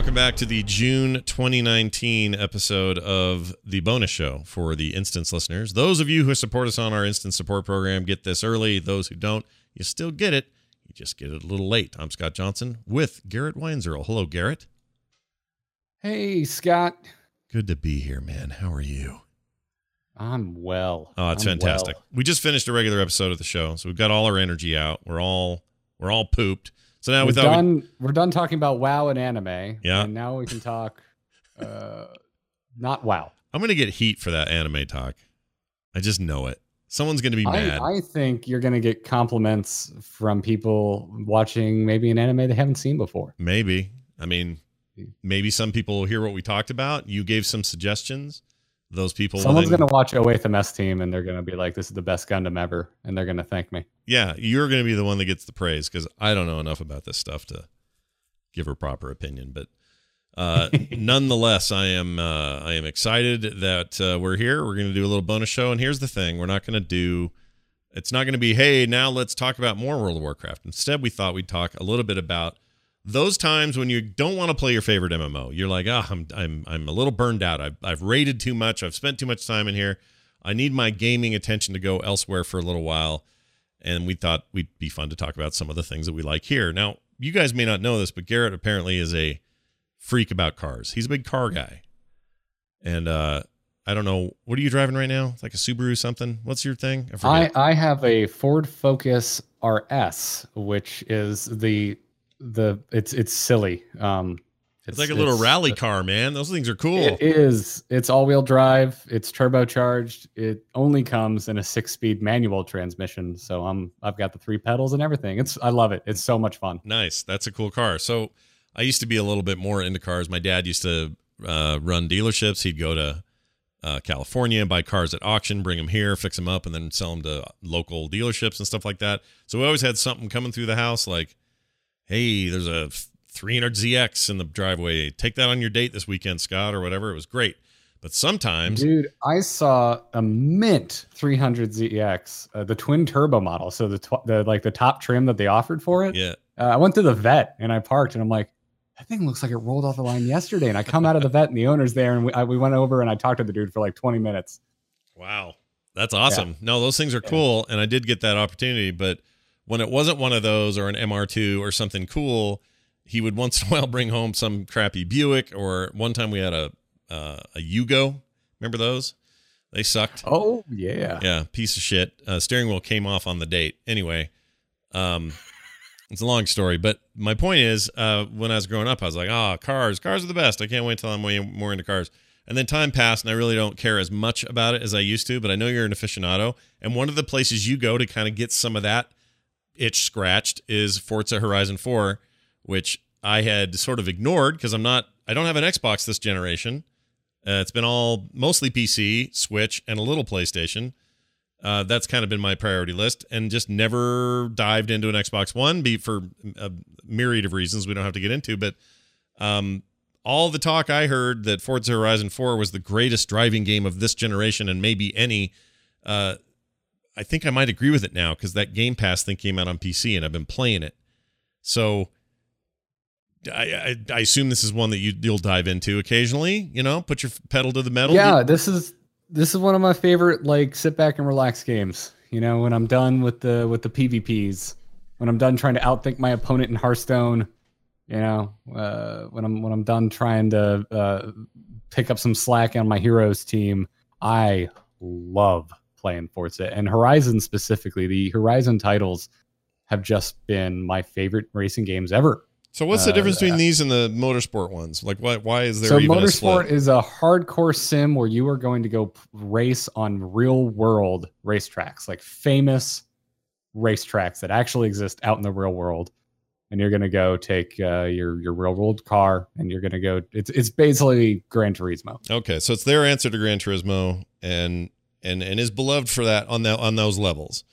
Welcome back to the June 2019 episode of the bonus show for the Instance listeners. Those of you who support us on our Instance support program get this early. Those who don't, you still get it. You just get it a little late. I'm Scott Johnson with Garrett Weinzierl. Hello, Garrett. Hey, Scott. Good to be here, man. How are you? I'm well. Oh, it's I'm fantastic. well. We just finished a regular episode of the show, so we've got all our energy out. We're all we're all pooped. So now we We're done. We're done talking about WoW and anime. Yeah. And now we can talk. Uh, not WoW. I'm going to get heat for that anime talk. I just know it. Someone's going to be I, mad. I think you're gonna get compliments from people watching maybe an anime they haven't seen before. Maybe. I mean, maybe some people will hear what we talked about. You gave some suggestions. Those people. Someone's then- gonna watch 08th MS Team and they're gonna be like, "This is the best Gundam ever," and they're gonna thank me. Yeah, you're going to be the one that gets the praise because I don't know enough about this stuff to give a proper opinion. But uh, nonetheless, I am uh, I am excited that uh, we're here. We're going to do a little bonus show, and here's the thing: we're not going to do. It's not going to be, hey, now let's talk about more World of Warcraft. Instead, we thought we'd talk a little bit about those times when you don't want to play your favorite MMO. You're like, ah, I'm I'm I'm a little burned out. I've I've raided too much. I've spent too much time in here. I need my gaming attention to go elsewhere for a little while. And we thought we'd be fun to talk about some of the things that we like here. Now, you guys may not know this, but Garrett apparently is a freak about cars. He's a big car guy. And uh I don't know, what are you driving right now? It's like a Subaru something? What's your thing? I I. I have a Ford Focus RS, which is the the it's it's silly. Um, it's, like a little rally car, man. Those things are cool. It is. It's all-wheel drive. It's turbocharged. It only comes in a six-speed manual transmission. So I'm I've got the three pedals and everything. It's I love it. It's so much fun. Nice. That's a cool car. So I used to be a little bit more into cars. My dad used to uh, run dealerships. He'd go to uh, California and buy cars at auction, bring them here, fix them up, and then sell them to local dealerships and stuff like that. So we always had something coming through the house like, hey, there's a 300ZX in the driveway. Take that on your date this weekend, Scott, or whatever. It was great. But sometimes, Dude, I saw a mint 300 ZX, uh, the twin turbo model. So the tw- the like the top trim that they offered for it. yeah, Uh, I went to the vet and I parked and I'm like, that thing looks like it rolled off the line yesterday. And I come out of the vet and the owner's there and we, I, we went over and I talked to the dude for like 20 minutes. Wow. That's awesome. No, those things are cool. And I did get that opportunity. But when it wasn't one of those or an MR2 or something cool, he would once in a while bring home some crappy Buick. Or one time we had a, uh, a Yugo. Remember those? They sucked. Oh, yeah. Yeah, piece of shit. Uh, steering wheel came off on the date. Anyway, um, it's a long story, but my point is, uh, when I was growing up, I was like, "Ah, cars, cars are the best." I can't wait till I'm way more into cars. And then time passed, and I really don't care as much about it as I used to. But I know you're an aficionado, and one of the places you go to kind of get some of that itch scratched is Forza Horizon 4, which I had sort of ignored because I'm not, I don't have an Xbox this generation. Uh, it's been all mostly PC, Switch, and a little PlayStation. Uh, that's kind of been my priority list, and just never dived into an Xbox One. Be for a myriad of reasons we don't have to get into, but um, all the talk I heard that Forza Horizon 4 was the greatest driving game of this generation and maybe any. Uh, I think I might agree with it now because that Game Pass thing came out on PC and I've been playing it. So I, I, I assume this is one that you you'll dive into occasionally. You know, put your pedal to the metal. Yeah, this is this is one of my favorite like sit back and relax games. You know, when I'm done with the with the PvPs, when I'm done trying to outthink my opponent in Hearthstone, you know, uh, when I'm when I'm done trying to uh, pick up some slack on my heroes team, I love playing Forza and Horizon specifically. The Horizon titles have just been my favorite racing games ever. So what's the Uh, difference between these and the motorsport ones? Like, why why is there so even a motorsport split? is a hardcore sim where you are going to go race on real world racetracks like famous racetracks that actually exist out in the real world and you're going to go take uh, your your real world car and you're going to go it's it's basically gran turismo Okay, so it's their answer to Gran Turismo, and and and is beloved for that on that on those levels.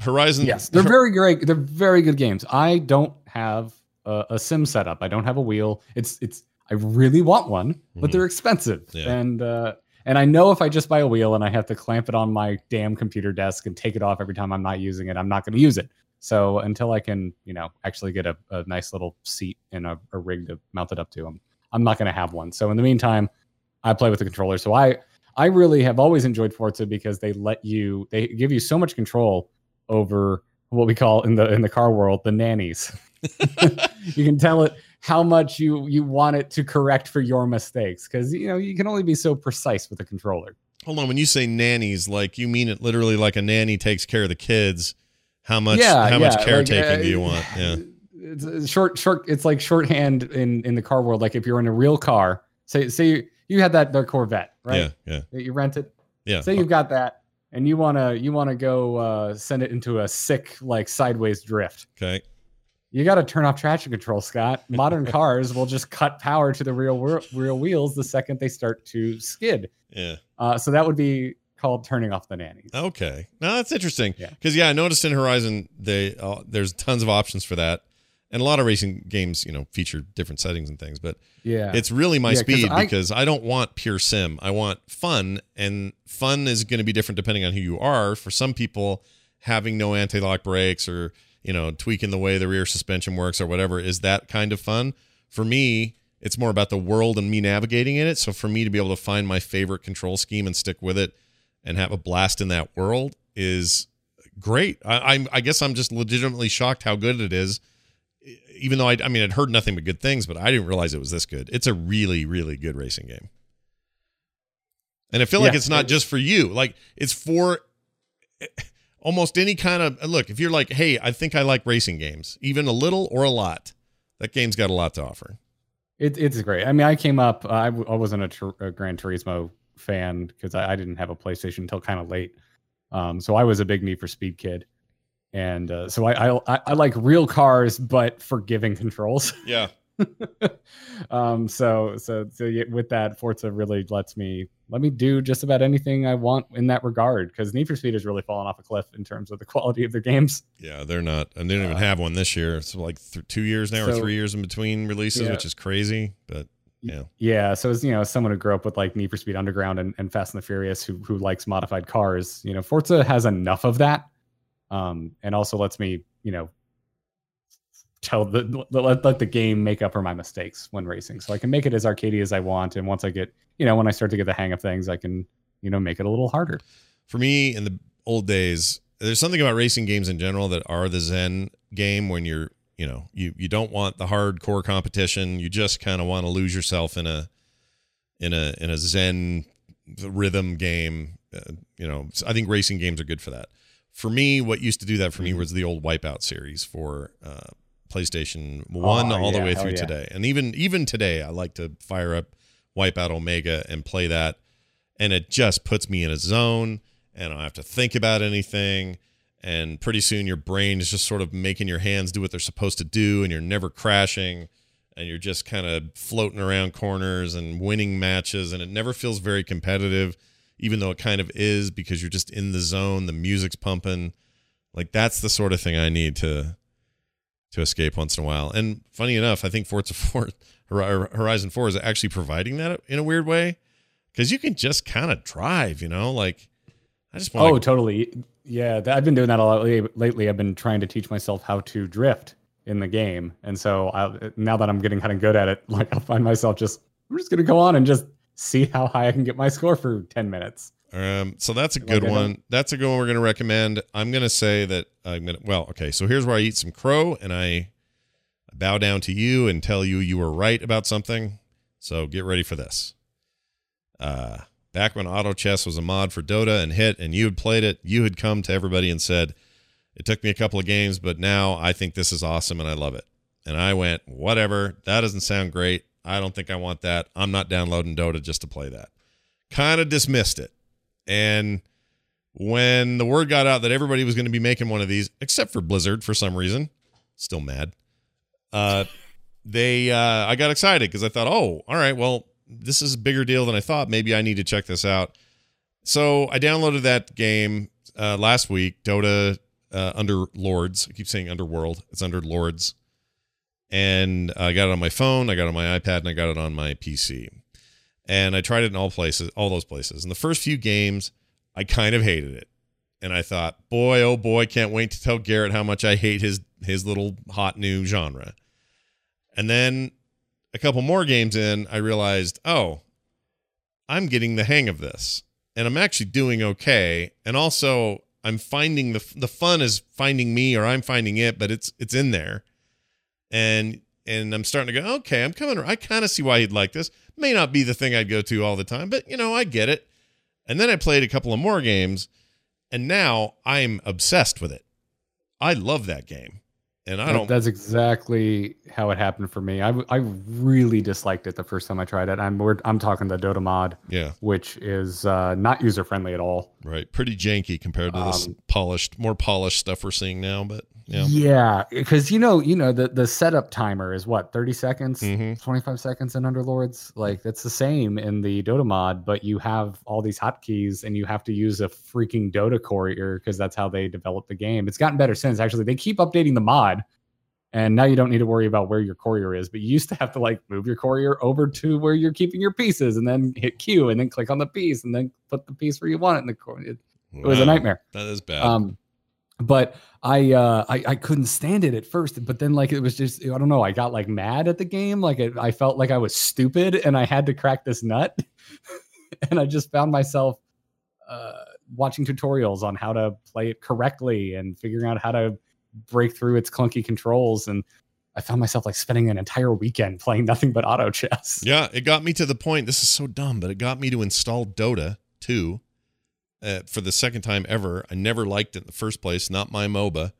Horizon, yes they're very great they're very good games i don't have a, a sim setup i don't have a wheel it's it's i really want one but Mhm. they're expensive Yeah. and uh and i know if i just buy a wheel and i have to clamp it on my damn computer desk and take it off every time i'm not using it i'm not going to use it So until I can, you know, actually get a, a nice little seat and a, a rig to mount it up to, I'm I'm not going to have one. So in the meantime, I play with the controller. So I I really have always enjoyed Forza because they let you they give you so much control over what we call in the in the car world the nannies. you can tell it how much you you want it to correct for your mistakes because you know you can only be so precise with a controller. Hold on, when you say nannies, like you mean it literally like a nanny takes care of the kids. How much Yeah, how much yeah, caretaking like, uh, do you want? Yeah. It's it's short short it's like shorthand in in the car world like if you're in a real car say say you, had that their Corvette right Yeah, yeah. that you rented Yeah. say you've got that and you want to you want to go uh, send it into a sick like sideways drift Okay. you got to turn off traction control scott modern cars will just cut power to the real real wheels the second they start to skid Yeah. uh, so that would be called turning off the nannies Okay. Now that's interesting. Yeah. Because yeah, I noticed in Horizon they uh, there's tons of options for that, and a lot of racing games you know feature different settings and things. But yeah it's really my Yeah, speed I- because I don't want pure sim. I want fun, and fun is going to be different depending on who you are. For some people, having no anti-lock brakes or you know tweaking the way the rear suspension works or whatever is that kind of fun. For me, it's more about the world and me navigating in it. So for me to be able to find my favorite control scheme and stick with it and have a blast in that world is great. I, I'm, I guess I'm just legitimately shocked how good it is. Even though I, I mean, I'd heard nothing but good things, but I didn't realize it was this good. It's a really, really good racing game. And I feel like it's not it- just for you. Like it's for almost any kind of look. If you're like, hey, I think I like racing games, even a little or a lot, that game's got a lot to offer. It, it's great. I mean, I came up. I, w- I wasn't a, Tur- a Gran Turismo fan because I, I didn't have a PlayStation until kind of late. Um, so I was a big Need for Speed kid, and uh, so I, I I like real cars but forgiving controls. Yeah. um, so so so with that, Forza really lets me let me do just about anything I want in that regard because Need for Speed has really fallen off a cliff in terms of the quality of their games. Yeah, they're not, and they don't even Uh, have one this year. It's like th- two years now or three years in between releases, Yeah. which is crazy. But Yeah. Yeah. So as you know, as someone who grew up with like Need for Speed Underground and, and Fast and the Furious, who who likes modified cars, you know, Forza has enough of that, um, and also lets me, you know, tell the let, let the game make up for my mistakes when racing. So I can make it as arcadey as I want, and once I get, you know, when I start to get the hang of things, I can, you know, make it a little harder. for me in the old days there's something about racing games in general that are the zen game when you're you know you you don't want the hardcore competition you just kind of want to lose yourself in a in a in a zen rhythm game uh, you know i think racing games are good for that for me what used to do that for me Mhm. was the old wipeout series for uh playstation 1 Oh, all the way through yeah. today and even even today i like to fire up wipeout omega and play that and it just puts me in a zone and I don't have to think about anything. And pretty soon your brain is just sort of making your hands do what they're supposed to do, and you're never crashing, and you're just kind of floating around corners and winning matches, and it never feels very competitive, even though it kind of is because you're just in the zone, the music's pumping. Like that's the sort of thing I need to to escape once in a while. And funny enough, I think Forza 4 Hor- Horizon 4 is actually providing that in a weird way because you can just kind of drive, you know, like I just want. Oh, totally. Yeah, I've been doing that a lot lately. I've been trying to teach myself how to drift in the game, and so I, now that I'm getting kind of good at it, like I'll find myself just I'm just gonna go on and just see how high I can get my score for ten minutes. Um, so that's a good one. That's a good one we're going to recommend. I'm going to say that I'm going to, well, okay. So here's where I eat some crow and I bow down to you and tell you you were right about something. So get ready for this. Uh, back when Auto Chess was a mod for Dota and hit and you had played it, you had come to everybody and said, it took me a couple of games, but now I think this is awesome and I love it. And I went, whatever. That doesn't sound great. I don't think I want that. I'm not downloading Dota just to play that. Kind of dismissed it. And when the word got out that everybody was going to be making one of these, except for Blizzard for some reason, still mad. Uh, they, uh, I got excited because I thought, oh, all right, well, this is a bigger deal than I thought. Maybe I need to check this out. So I downloaded that game uh, last week, Dota uh, Under Lords. I keep saying Underworld. It's Underlords. And I got it on my phone, I got it on my iPad, and I got it on my PC. And I tried it in all places, all those places. And the first few games, I kind of hated it. and I thought, boy, oh boy, can't wait to tell Garrett how much I hate his his little hot new genre. And then a couple more games in, I realized, oh, I'm getting the hang of this, and I'm actually doing okay. And also, I'm finding the the fun is finding me, or I'm finding it, but it's it's in there, and and I'm starting to go, okay, I'm coming. I kind of see why he'd like this. May not be the thing I'd go to all the time, but you know, I get it. And then I played a couple of more games, and now I'm obsessed with it. I love that game. And I don't. That's exactly how it happened for me. I, I really disliked it the first time I tried it. I'm we're, I'm talking the Dota mod, yeah, which is uh, not user friendly at all. Right, pretty janky compared to this Um, polished, more polished stuff we're seeing now. But yeah, Yeah, because you know, you know, the the setup timer is what thirty seconds, Mhm. twenty five seconds in Underlords. Like that's the same in the Dota mod, but you have all these hotkeys and you have to use a freaking Dota courier because that's how they develop the game. It's gotten better since. Actually, they keep updating the mod, and now you don't need to worry about where your courier is. But you used to have to like move your courier over to where you're keeping your pieces, and then hit Q, and then click on the piece, and then put the piece where you want it in the courier. It was a nightmare. That is bad. Um, but I, uh, I I couldn't stand it at first. But then like it was just I don't know. I got like mad at the game. Like it, I felt like I was stupid and I had to crack this nut. and I just found myself uh, watching tutorials on how to play it correctly and figuring out how to break through its clunky controls. And I found myself like spending an entire weekend playing nothing but auto chess. Yeah, it got me to the point. This is so dumb, but it got me to install Dota 2 uh, for the second time ever. I never liked it in the first place. Not my MOBA.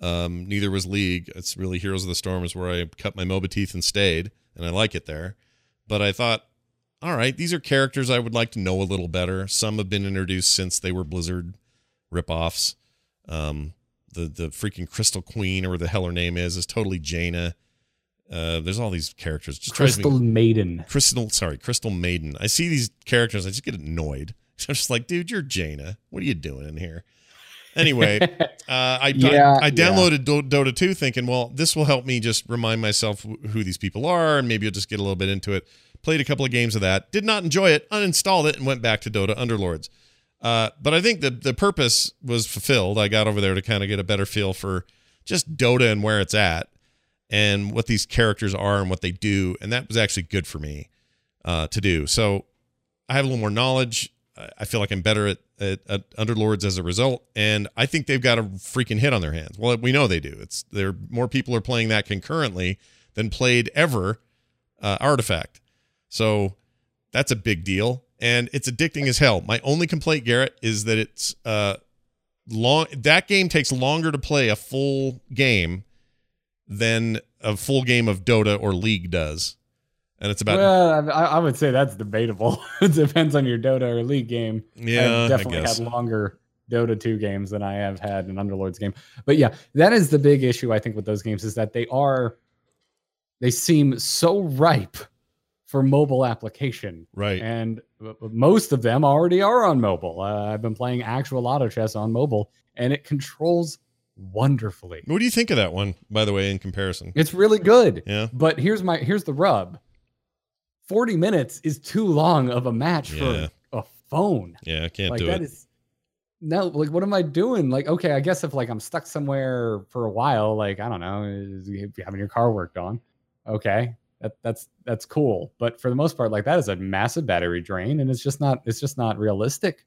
Um, neither was League. It's really Heroes of the Storm is where I cut my MOBA teeth and stayed, and I like it there. But I thought, all right, these are characters I would like to know a little better. Some have been introduced since they were Blizzard ripoffs. Um, the the freaking Crystal Queen or what the hell her name is is totally Jaina. Uh, there's all these characters. Just drives me- Crystal Maiden. Crystal, sorry, Crystal Maiden. I see these characters, I just get annoyed. I'm just like, dude, you're Jaina. What are you doing in here? Anyway, uh, I, Yeah, I, I downloaded Do- Dota 2 thinking, well, this will help me just remind myself who these people are, and maybe I'll just get a little bit into it. Played a couple of games of that. Did not enjoy it. Uninstalled it and went back to Dota Underlords. Uh, but I think the the purpose was fulfilled. I got over there to kind of get a better feel for just Dota and where it's at, and what these characters are and what they do, and that was actually good for me uh, to do. So I have a little more knowledge. I- feel like I'm better at, at, at Underlords as a result, and I think they've got a freaking hit on their hands. Well, we know they do. It's there. More people are playing that concurrently than played ever uh, Artifact. So that's a big deal, and it's addicting as hell. My only complaint, Garrett, is that it's uh, long. That game takes longer to play a full game than a full game of Dota or League does, and it's about well, I, I would say that's debatable. it depends on your Dota or League game. yeah. I've definitely I guess. had longer Dota 2 games than I have had an Underlords game. But yeah, that is the big issue I think with those games is that they are they seem so ripe for mobile application. right. And uh, most of them already are on mobile. Uh, I've been playing actual auto chess on mobile and it controls wonderfully. What do you think of that one, by the way, in comparison? It's really good. Yeah. But here's my here's the rub. 40 minutes is too long of a match Yeah. for a phone. Yeah, I can't like do that it. is no like what am i doing like okay i guess if like i'm stuck somewhere for a while like i don't know is- if you're having your car worked on okay that, that's that's cool. But for the most part like that is a massive battery drain and it's just not it's just not realistic.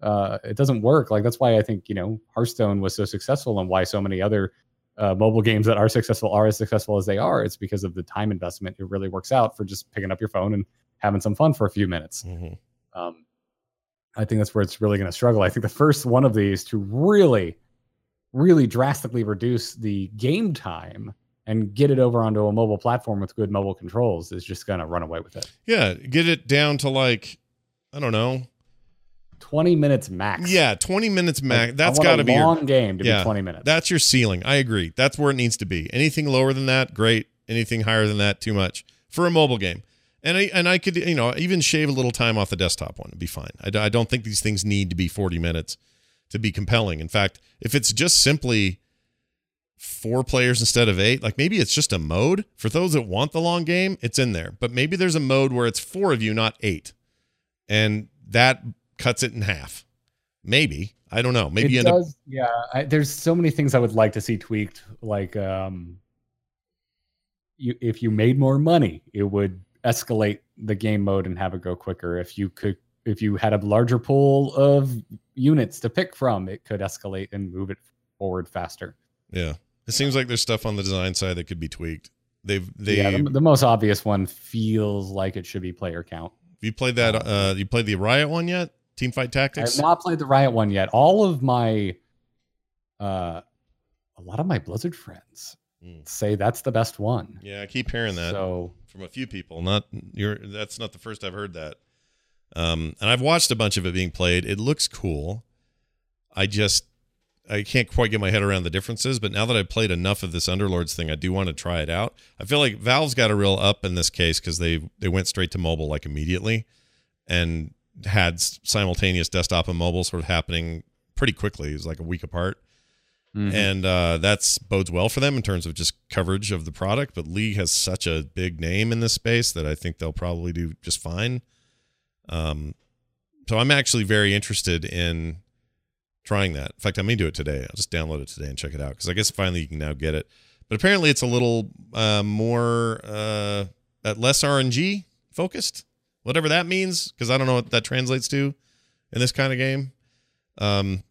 Uh it doesn't work. Like that's why i think you know hearthstone was so successful and why so many other uh, mobile games that are successful are as successful as they are. It's because of the time investment. It really works out for just picking up your phone and having some fun for a few minutes. Mhm. um, I think that's where it's really going to struggle. I think the first one of these to really, really drastically reduce the game time and get it over onto a mobile platform with good mobile controls is just going to run away with it. Yeah, get it down to like I don't know. 20 minutes max. Yeah, 20 minutes Like, max. I That's got to be your long game to Yeah, be 20 minutes. That's your ceiling. I agree. That's where it needs to be. Anything lower than that, great. Anything higher than that, too much for a mobile game. And I and I could you know even shave a little time off the desktop one. It'd be fine. I don't think these things need to be 40 minutes to be compelling. In fact, if it's just simply four players instead of eight, like maybe it's just a mode for those that want the long game. It's in there, but maybe there's a mode where it's four of you, not eight, and that cuts it in half. Maybe I don't know. Maybe it you end up yeah. I, there's so many things I would like to see tweaked. Like, um, you if you made more money, it would escalate the game mode and have it go quicker. If you could, if you had a larger pool of units to pick from, it could escalate and move it forward faster. Yeah. It seems like there's stuff on the design side that could be tweaked. They've they yeah, the, the most obvious one feels like it should be player count. you played that uh you played the Riot one yet? Teamfight Tactics. I've not played the Riot one yet. All of my, uh, a lot of my Blizzard friends Mm. say that's the best one. Yeah, I keep hearing that So from a few people. Not you're that's not the first I've heard that. Um and I've watched a bunch of it being played. It looks cool. I just I can't quite get my head around the differences, but now that I've played enough of this Underlords thing, I do want to try it out. I feel like Valve's got a real up in this case because they they went straight to mobile like immediately, and had simultaneous desktop and mobile sort of happening pretty quickly. It was like a week apart, mhm. and uh, that's bodes well for them in terms of just coverage of the product. But League has such a big name in this space that I think they'll probably do just fine. Um, so I'm actually very interested in trying that. In fact, I may do it today. I'll just download it today and check it out because I guess finally you can now get it. But apparently, it's a little uh, more uh, at less RNG focused, whatever that means. Because I don't know what that translates to in this kind of game. Um,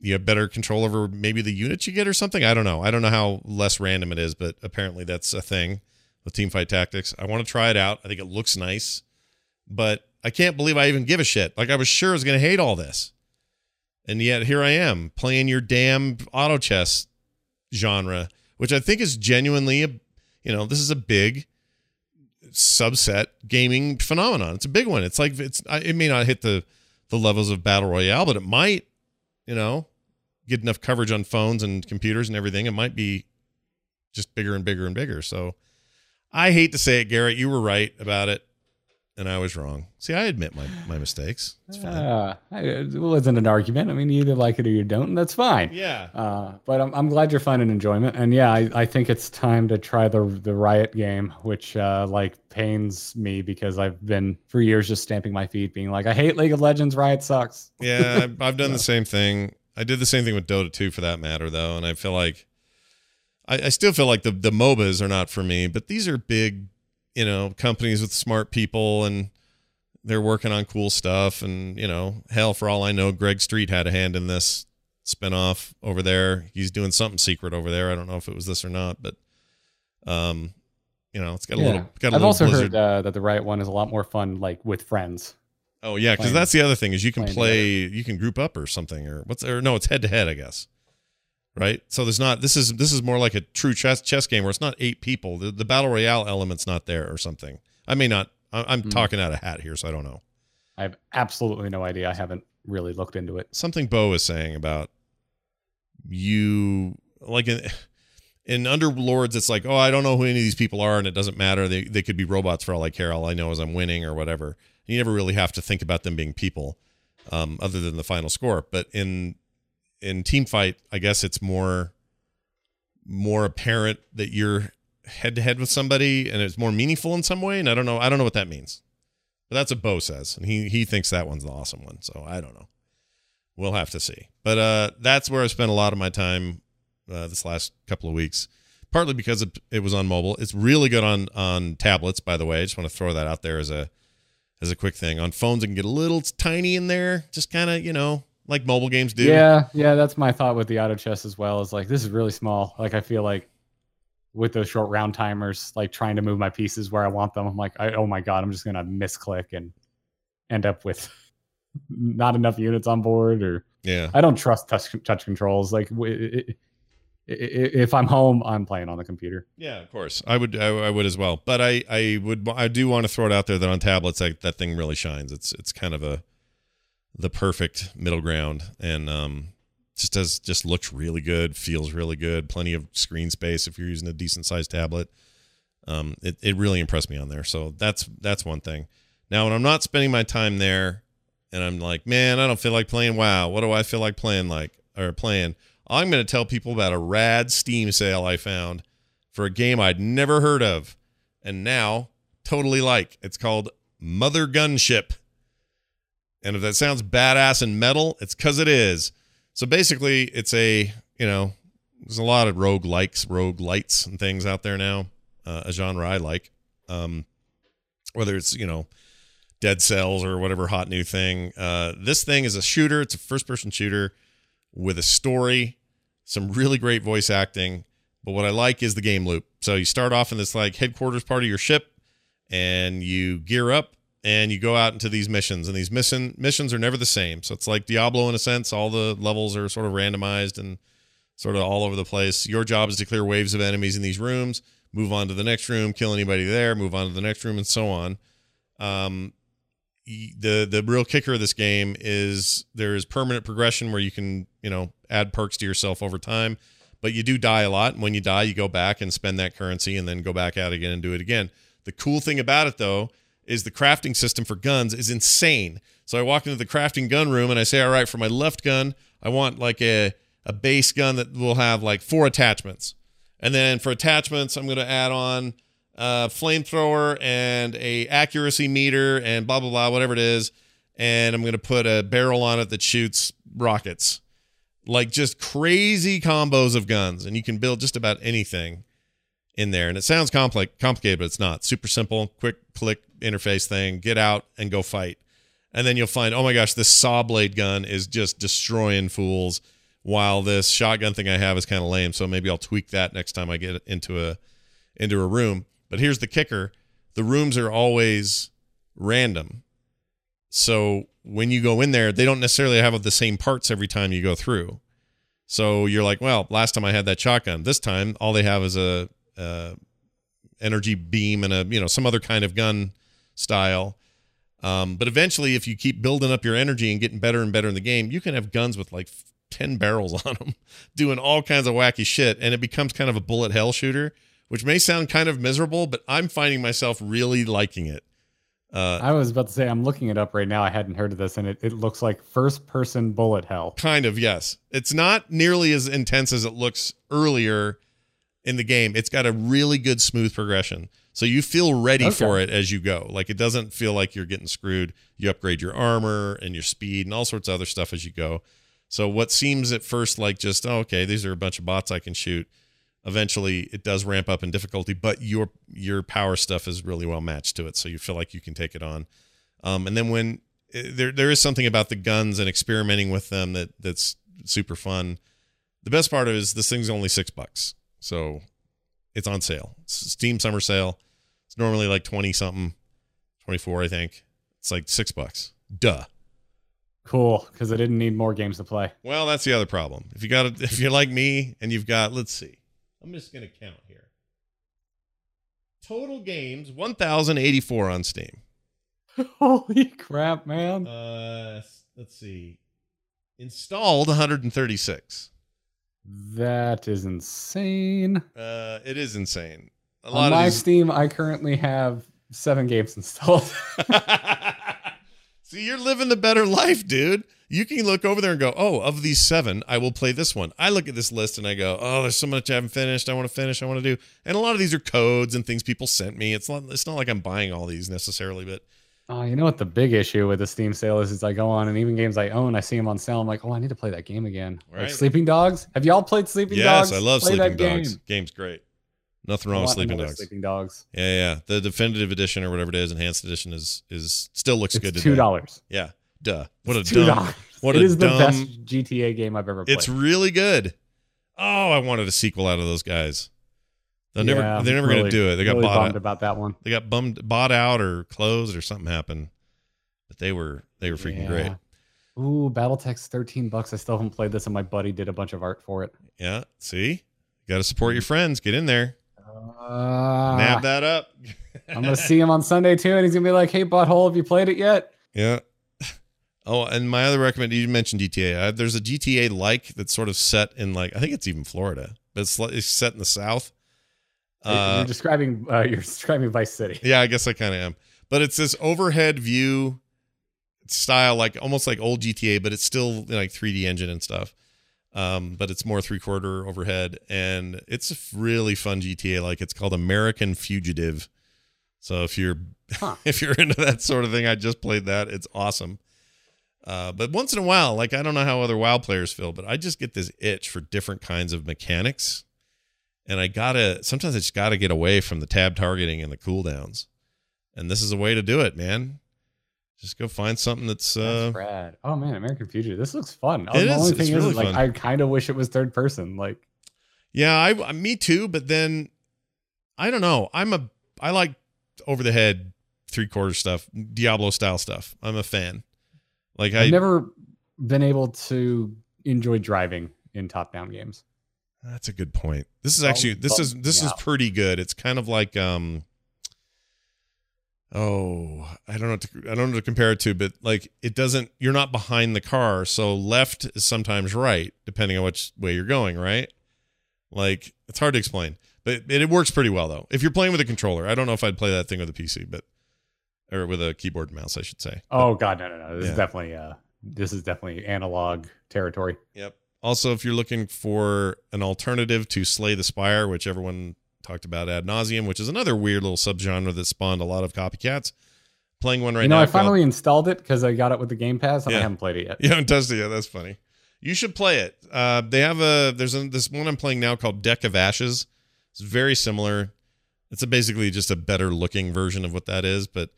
you have better control over maybe the units you get or something. I don't know. I don't know how less random it is, but apparently that's a thing with Teamfight Tactics. I want to try it out. I think it looks nice, but I can't believe I even give a shit. Like I was sure I was going to hate all this. And yet here I am playing your damn auto chess genre, which I think is genuinely a you know, this is a big subset gaming phenomenon. It's a big one. It's like it's it may not hit the the levels of battle royale, but it might, you know, get enough coverage on phones and computers and everything. It might be just bigger and bigger and bigger. So I hate to say it, Garrett, you were right about it and I was wrong. See, I admit my my mistakes. It's fine. Uh, I- it wasn't an argument. I mean, you either like it or you don't, and that's fine. yeah. Uh, but I'm, I'm glad you're finding enjoyment. And yeah, I, I think it's time to try the the Riot game, which uh, like pains me because I've been for years just stamping my feet, being like, I hate League of Legends. Riot sucks. Yeah, I've, I've done the same thing. I did the same thing with Dota 2 for that matter, though, and I feel like I, I still feel like the the MOBAs are not for me, but these are big, you know, companies with smart people and they're working on cool stuff. And you know, hell, for all I know, Greg Street had a hand in this spinoff over there. He's doing something secret over there. I don't know if it was this or not, but um, you know, it's got a little got a I've little also Blizzard. heard uh, that the Riot one is a lot more fun, like with friends. Oh yeah, because that's the other thing is you can play, you can group up or something, or what's or no, it's head to head, I guess. Right. So there's not. This is this is more like a true chess chess game where it's not eight people. The, the battle royale element's not there or something. I may not. I'm Hmm. talking out of hat here, so I don't know. I have absolutely no idea. I haven't really looked into it. Something Bo is saying about you, like in in Underlords, it's like, oh, I don't know who any of these people are, and it doesn't matter. They they could be robots for all I care. All I know is I'm winning or whatever. You never really have to think about them being people, um, other than the final score. But in in team fight, I guess it's more more apparent that you're head to head with somebody, and it's more meaningful in some way. And I don't know, I don't know what that means. But that's what Bo says, and he he thinks that one's the awesome one. So I don't know. We'll have to see. But uh, that's where I spent a lot of my time uh, this last couple of weeks. Partly because it, it was on mobile. It's really good on on tablets, by the way. I just want to throw that out there as a as a quick thing. On phones, it can get a little tiny in there, just kind of you know like mobile games do. Yeah, yeah, that's my thought with the auto chess as well. Is like this is really small. Like I feel like with those short round timers, like trying to move my pieces where I want them, I'm like, I, oh my god, I'm just gonna misclick and end up with not enough units on board, or yeah. I don't trust touch touch controls. Like w- i- i- i- if I'm home, I'm playing on the computer. Yeah, of course. I would I, I would as well. But I I would I do want to throw it out there that on tablets that that thing really shines. It's it's kind of a the perfect middle ground and um just does just looks really good, feels really good, plenty of screen space if you're using a decent sized tablet. Um it it really impressed me on there. So that's that's one thing. Now when I'm not spending my time there and I'm like, "Man, I don't feel like playing WoW. What do I feel like playing like or playing?" I'm to tell people about a rad Steam sale I found for a game I'd never heard of and now totally like. It's called Mother Gunship. And if that sounds badass and metal, it's because it is. So basically, it's a you know there's a lot of rogue likes, rogue lites, and things out there now. Uh, a genre I like, um, whether it's you know Dead Cells or whatever hot new thing. Uh, this thing is a shooter. It's a first person shooter with a story, some really great voice acting. But what I like is the game loop. So you start off in this like headquarters part of your ship, and you gear up and you go out into these missions. And these mission missions are never the same. So it's like Diablo in a sense. All the levels are sort of randomized and sort of all over the place. Your job is to clear waves of enemies in these rooms, move on to the next room, kill anybody there, move on to the next room, and so on. Um, the the real kicker of this game is there is permanent progression where you can you know add perks to yourself over time but you do die a lot and when you die you go back and spend that currency and then go back out again and do it again the cool thing about it though is the crafting system for guns is insane. So i walk into the crafting gun room and i say all right for my left gun i want like a, a base gun that will have like four attachments. And then for attachments i'm going to add on a flamethrower and a accuracy meter and blah blah blah whatever it is. And i'm going to put a barrel on it that shoots rockets. Like just crazy combos of guns. And you can build just about anything in there and it sounds complex complicated but it's not super simple quick click interface thing get out and go fight and then you'll find oh my gosh this saw blade gun is just destroying fools while this shotgun thing i have is kind of lame so maybe i'll tweak that next time i get into a into a room but here's the kicker the rooms are always random. So when you go in there, they don't necessarily have the same parts every time you go through. So you're like, well, last time I had that shotgun. This time, all they have is a, a energy beam and a you know some other kind of gun style. Um, but eventually, if you keep building up your energy and getting better and better in the game, you can have guns with like ten barrels on them, doing all kinds of wacky shit, and it becomes kind of a bullet hell shooter which may sound kind of miserable, but I'm finding myself really liking it. Uh, I was about to say I'm looking it up right now. I hadn't heard of this, and it, it looks like first person bullet hell. Kind of, yes. It's not nearly as intense as it looks earlier in the game. It's got a really good smooth progression. So you feel ready okay. for it as you go. Like it doesn't feel like you're getting screwed. You upgrade your armor and your speed and all sorts of other stuff as you go. So what seems at first like just oh, okay, these are a bunch of bots I can shoot eventually it does ramp up in difficulty but your your power stuff is really well matched to it so you feel like you can take it on um, and then when eh, there there is something about the guns and experimenting with them that that's super fun the best part is this thing's only six bucks so it's on sale it's steam summer sale it's normally like 20 something 24 i think it's like six bucks duh cool because i didn't need more games to play well that's the other problem if you got it, if you're like me and you've got let's see I'm just going to count here. Total games 1084 on Steam. Holy crap, man. Uh let's see. Installed 136. That is insane. Uh it is insane. A lot on my these... Steam I currently have 7 games installed. See, you're living the better life, dude you can look over there and go, oh, of these seven, I will play this one. I look at this list and I go, oh, there's so much I haven't finished. I want to finish. I want to do. And a lot of these are codes and things people sent me. It's not. It's not like I'm buying all these necessarily, but. Oh, you know what the big issue with the Steam sale is? Is I go oh, on and even games I own, I see them on sale. I'm like, oh, I need to play that game again. Right. Like Sleeping Dogs. Have y'all played Sleeping yes, Dogs? Yes, I love play Sleeping Dogs. Game. Game's great. Nothing wrong with Sleeping Dogs. Sleeping Dogs. Yeah, yeah. The definitive edition or whatever it is, enhanced edition is is still looks it's good. Two dollars. Yeah. Duh. What a $2. dumb. What it a is dumb, the best GTA game I've ever played. It's really good. Oh, I wanted a sequel out of those guys. They're yeah, never they're never really, gonna do it. They got really bought out. about that one. They got bummed bought out or closed or something happened. But they were they were freaking yeah. great. Ooh, BattleTech's 13 bucks. I still haven't played this and my buddy did a bunch of art for it. Yeah, see? You gotta support your friends. Get in there. Uh, Nab that up. I'm gonna see him on Sunday too, and he's gonna be like, "Hey, butthole, have you played it yet?" Yeah, Oh, and my other recommendation, you mentioned GTA. Uh, there's a GTA like that's sort of set in like I think it's even Florida, but it's, it's set in the South. Uh, you're describing uh, you're describing Vice City. Yeah, I guess I kind of am. But it's this overhead view style, like almost like old GTA, but it's still like 3D engine and stuff. Um, but it's more three quarter overhead, and it's a really fun GTA. Like it's called American Fugitive. So if you're huh. if you're into that sort of thing, I just played that. It's awesome. Uh, but once in a while, like I don't know how other WoW players feel, but I just get this itch for different kinds of mechanics, and I gotta sometimes I just gotta get away from the tab targeting and the cooldowns, and this is a way to do it, man. Just go find something that's uh That's. Oh man, American Fugitive. This looks fun. It the is. only It's thing is, really is, like, fun. I kind of wish it was third person. Like, Yeah, I me too, but then I don't know. I'm a I like over the head three quarter stuff, Diablo style stuff. I'm a fan. Like I I've never been able to enjoy driving in top down games. That's a good point. This is actually this is this is pretty good. It's kind of like um oh, I don't know what to, I don't know what to compare it to, but like it doesn't you're not behind the car, so left is sometimes right depending on which way you're going, right? Like it's hard to explain. But it, it works pretty well though. If you're playing with a controller, I don't know if I'd play that thing with a PC, but or with a keyboard and mouse, I should say. Oh god, no, no, no. This Yeah. is definitely uh, this is definitely analog territory. Yep. Also, if you're looking for an alternative to Slay the Spire, which everyone talked about ad nauseum, which is another weird little subgenre that spawned a lot of copycats, playing one right you know, now. I called- finally installed it because I got it with the Game Pass and Yeah. I haven't played it yet. You haven't touched it yet. That's funny. You should play it. Uh, they have a there's a, this one I'm playing now called Deck of Ashes. It's very similar. It's a basically just a better looking version of what that is, but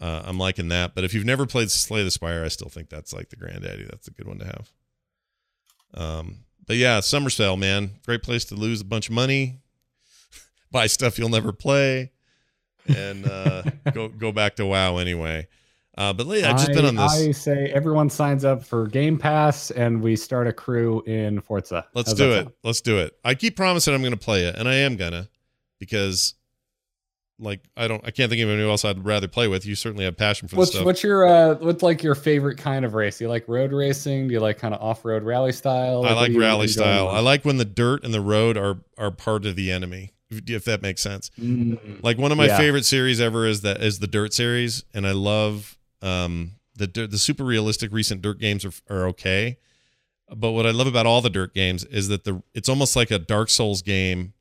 uh, I'm liking that. But if you've never played Slay the Spire, I still think that's like the granddaddy. That's a good one to have. Um, but yeah, Summer Sale, man, great place to lose a bunch of money, buy stuff you'll never play, and uh, go go back to WoW anyway. Uh, but I've just been on this. I say everyone signs up for Game Pass and we start a crew in Forza. Let's How's do it. sound? Let's do it. I keep promising I'm going to play it, and I am gonna because, like, I don't, I can't think of anyone else I'd rather play with. You certainly have passion for What's stuff. what's your uh what's like your favorite kind of race? Do you like road racing? Do you like kind of off road rally style? I like rally style. I like when the dirt and the road are are part of the enemy. If, if that makes sense. Mm. Like one of my Yeah. favorite series ever is that is the Dirt series, and I love um the Dirt- the super realistic recent Dirt games are are okay, but what I love about all the Dirt games is that the it's almost like a Dark Souls game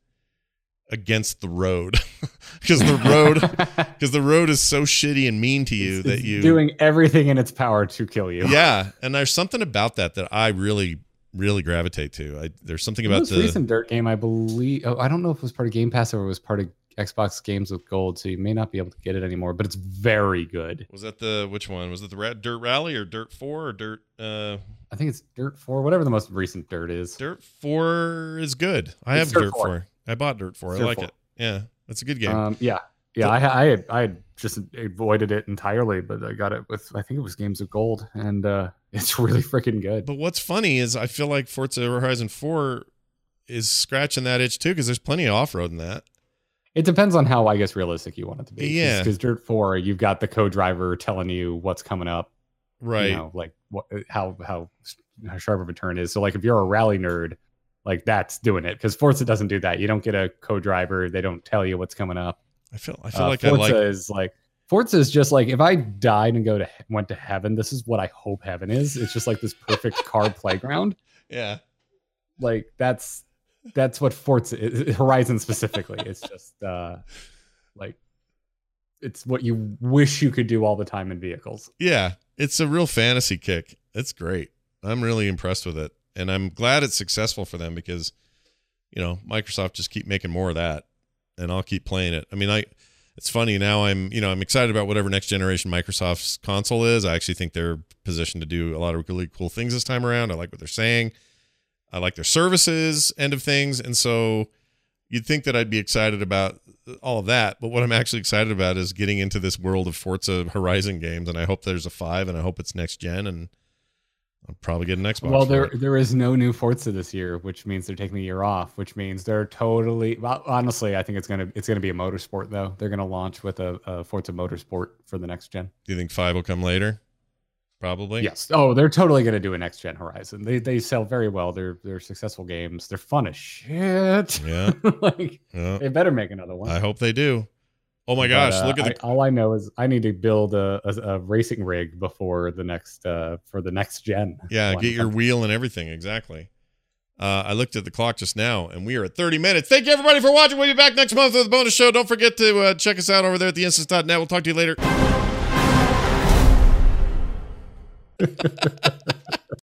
against the road because the road because the road is so shitty and mean to you It's- that you doing everything in its power to kill you. yeah and there's something about that that i really really gravitate to I, there's something The about the recent Dirt game, I believe. Oh, I don't know if it was part of Game Pass or it was part of Xbox Games with Gold, so you may not be able to get it anymore. But it's very good. was that the which one was it the dirt rally or dirt 4 or dirt uh I think it's Dirt Four, whatever the most recent Dirt is. dirt 4 is good i It's have Dirt dirt 4. 4 i bought dirt 4 i Dirt like 4. it yeah that's a good game Um, yeah, yeah. I, I had I had just avoided it entirely, but I got it with I think it was Games of Gold, and uh, it's really freaking good. but what's funny is i feel like forza horizon 4 is scratching that itch too because there's plenty of off-road in that It depends on how I guess realistic you want it to be. Yeah. because Dirt Four, you've got the co-driver telling you what's coming up. right You know, like what how how how sharp of a turn is. So like if you're a rally nerd, like that's doing it because Forza doesn't do that. You don't get a co-driver. They don't tell you what's coming up. i feel i feel Uh, like i Forza like is like Forza is just like if I died and go to went to heaven, this is what I hope heaven is. It's just like this perfect car playground. yeah Like that's that's what Forza is, Horizon specifically. It's just uh like it's what you wish you could do all the time in vehicles. Yeah, it's a real fantasy kick. It's great. I'm really impressed with it, and I'm glad it's successful for them because, you know, Microsoft just keep making more of that, and I'll keep playing it. I mean, I. It's funny now. I'm, you know, I'm excited about whatever next generation Microsoft's console is. I actually think they're positioned to do a lot of really cool things this time around. I like what they're saying. I like their services end of things, and so you'd think that I'd be excited about all of that. But what I'm actually excited about is getting into this world of Forza Horizon games, and I hope there's a five, and I hope it's next gen, and I'll probably get an Xbox. well, there there is no new Forza this year, which means they're taking the year off, which means they're totally. Well, honestly, I think it's gonna it's gonna be a motorsport though. They're gonna launch with a, a Forza Motorsport for the next gen. Do you think five will come later? Probably. Yes. Oh, they're totally gonna do a next gen Horizon. They they sell very well. They're they're successful games. They're fun as shit. Yeah. like Yeah. they better make another one. I hope they do. Oh my But, gosh! uh, look at the. I- all I know is I need to build a, a, a racing rig before the next uh for the next gen. yeah, get your wheel and everything exactly. Uh, I looked at the clock just now, and we are at 30 minutes. Thank you, everybody, for watching. We'll be back next month with a bonus show. Don't forget to uh, check us out over there at the instance.net. We'll talk to you later.